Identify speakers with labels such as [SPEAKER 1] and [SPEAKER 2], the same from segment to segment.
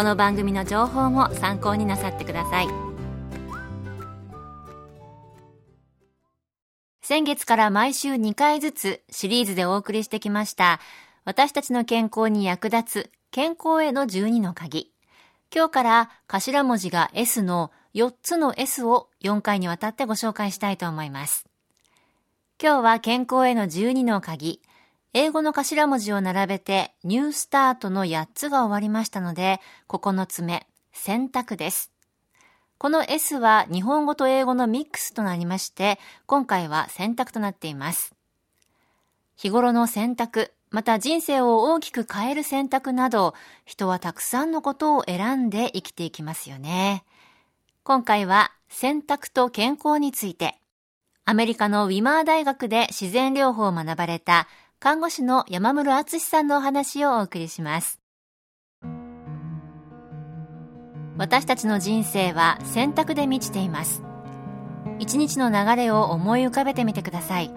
[SPEAKER 1] この番組の情報も参考になさってください。先月から毎週2回ずつシリーズでお送りしてきました私たちの健康に役立つ健康への12の鍵。今日から頭文字が S の4つの S を4回にわたってご紹介したいと思います。今日は健康への12の鍵、英語の頭文字を並べてニュースタートの8つが終わりましたので、9つ目、選択です。この S は日本語と英語のミックスとなりまして、今回は選択となっています。日頃の選択、また人生を大きく変える選択など、人はたくさんのことを選んで生きていきますよね。今回は選択と健康について、アメリカのウィマー大学で自然療法を学ばれた看護師の山室敦さんのお話をお送りします。私たちの人生は選択で満ちています。一日の流れを思い浮かべてみてください。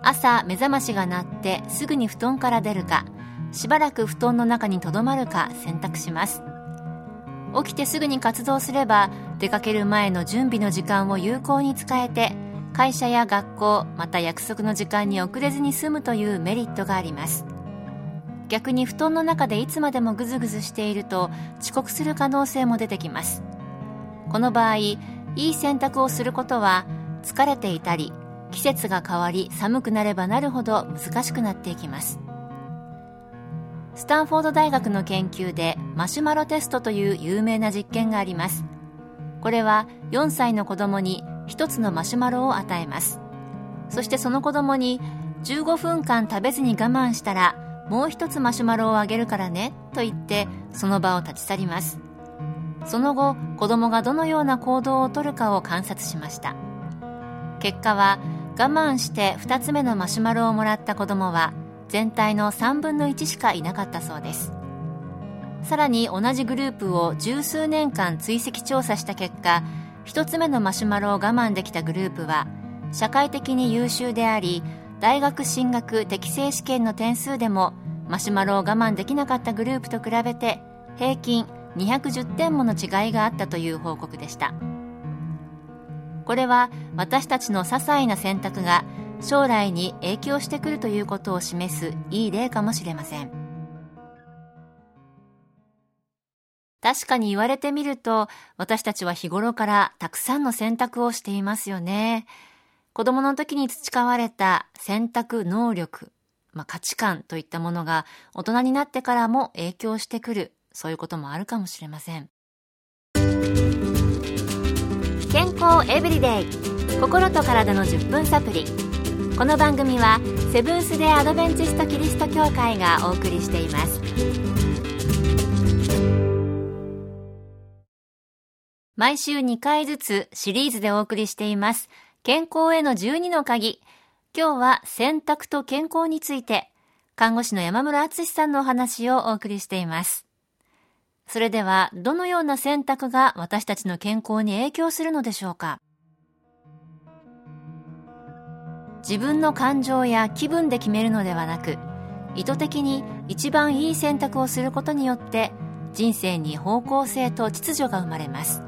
[SPEAKER 1] 朝目覚ましが鳴ってすぐに布団から出るか、しばらく布団の中にとどまるか選択します。起きてすぐに活動すれば出かける前の準備の時間を有効に使えて会社や学校また約束の時間に遅れずに済むというメリットがあります。逆に布団の中でいつまでもぐずぐずしていると遅刻する可能性も出てきます。この場合いい選択をすることは疲れていたり季節が変わり寒くなればなるほど難しくなっていきます。スタンフォード大学の研究でマシュマロテストという有名な実験があります。これは4歳の子供に1つのマシュマロを与えます。そしてその子供に15分間食べずに我慢したらもう一つマシュマロをあげるからねと言ってその場を立ち去ります。その後子供がどのような行動をとるかを観察しました。結果は我慢して2つ目のマシュマロをもらった子供は全体の3分の1しかいなかったそうです。さらに同じグループを十数年間追跡調査した結果1つ目のマシュマロを我慢できたグループは社会的に優秀であり大学進学適正試験の点数でもマシュマロを我慢できなかったグループと比べて平均210点もの違いがあったという報告でした。これは私たちの些細な選択が将来に影響してくるということを示すいい例かもしれません。確かに言われてみると、私たちは日頃からたくさんの選択をしていますよね。子供の時に培われた選択能力、まあ、価値観といったものが大人になってからも影響してくる、そういうこともあるかもしれません。健康エブリデイ心と体の10分サプリこの番組はセブンス・デ・アドベンチスト・キリスト教会がお送りしています毎週2回ずつシリーズでお送りしています。健康への12の鍵。今日は選択と健康について、看護師の山村敦さんのお話をお送りしています。それでは、どのような選択が私たちの健康に影響するのでしょうか自分の感情や気分で決めるのではなく、意図的に一番いい選択をすることによって、人生に方向性と秩序が生まれます。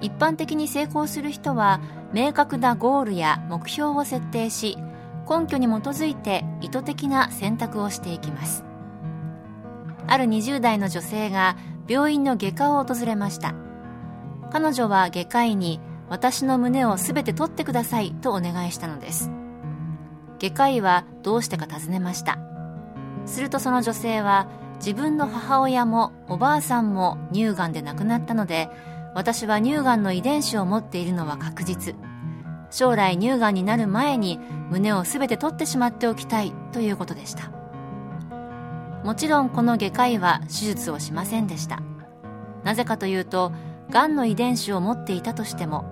[SPEAKER 1] 一般的に成功する人は明確なゴールや目標を設定し根拠に基づいて意図的な選択をしていきます。ある20代の女性が病院の外科を訪れました。彼女は外科医に私の胸を全て取ってくださいとお願いしたのです。外科医はどうしてか尋ねました。するとその女性は自分の母親もおばあさんも乳がんで亡くなったので私は乳がんの遺伝子を持っているのは確実。将来乳がんになる前に胸を全て取ってしまっておきたいということでした。もちろんこの外科医は手術をしませんでした。なぜかというとがんの遺伝子を持っていたとしても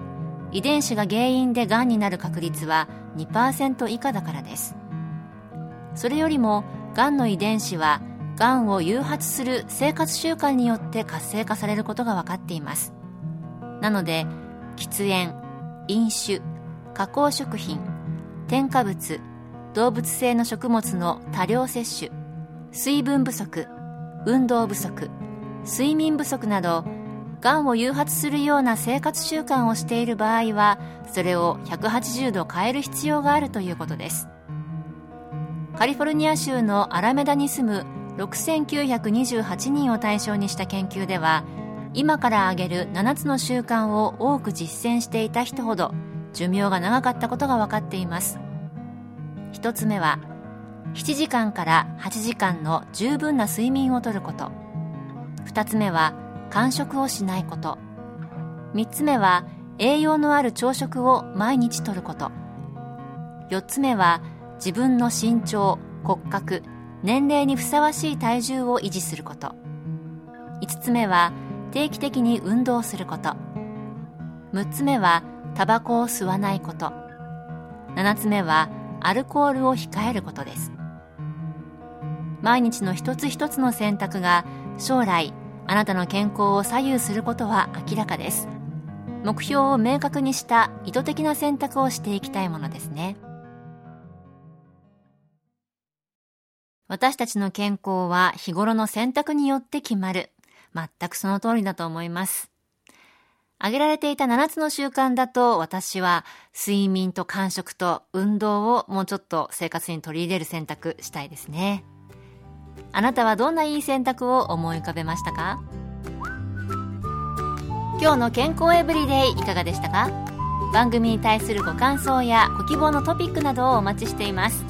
[SPEAKER 1] 遺伝子が原因でがんになる確率は2%以下だからです。それよりもがんの遺伝子はがんを誘発する生活習慣によって活性化されることが分かっています。なので喫煙飲酒加工食品添加物動物性の食物の多量摂取水分不足運動不足睡眠不足などがんを誘発するような生活習慣をしている場合はそれを180度変える必要があるということです。カリフォルニア州のアラメダに住む6928人を対象にした研究では今から挙げる7つの習慣を多く実践していた人ほど寿命が長かったことが分かっています。1つ目は7時間から8時間の十分な睡眠をとること。2つ目は間食をしないこと。3つ目は栄養のある朝食を毎日とること。4つ目は自分の身長骨格年齢にふさわしい体重を維持すること。5つ目は定期的に運動すること。6つ目はタバコを吸わないこと。7つ目はアルコールを控えることです。毎日の一つ一つの選択が将来あなたの健康を左右することは明らかです。目標を明確にした意図的な選択をしていきたいものですね。私たちの健康は日頃の選択によって決まる。全くその通りだと思います。挙げられていた7つの習慣だと私は睡眠と間食と運動をもうちょっと生活に取り入れる選択したいですね。あなたはどんないい選択を思い浮かべましたか？今日の健康エブリデイいかがでしたか？番組に対するご感想やご希望のトピックなどをお待ちしています。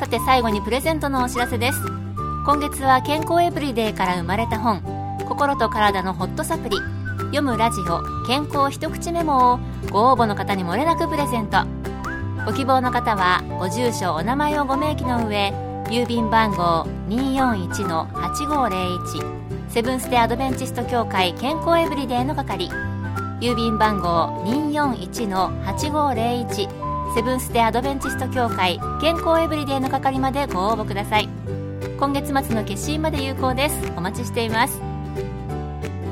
[SPEAKER 1] さて最後にプレゼントのお知らせです。今月は健康エブリデイから生まれた本心と体のホットサプリ。読むラジオ健康一口メモをご応募の方にもれなくプレゼント。ご希望の方はご住所お名前をご明記の上郵便番号241-8501セブンステアドベンチスト協会健康エブリデイの係。郵便番号241-8501セブンステアドベンチスト協会健康エブリデイの係までご応募ください。今月末の決心まで有効です。お待ちしています。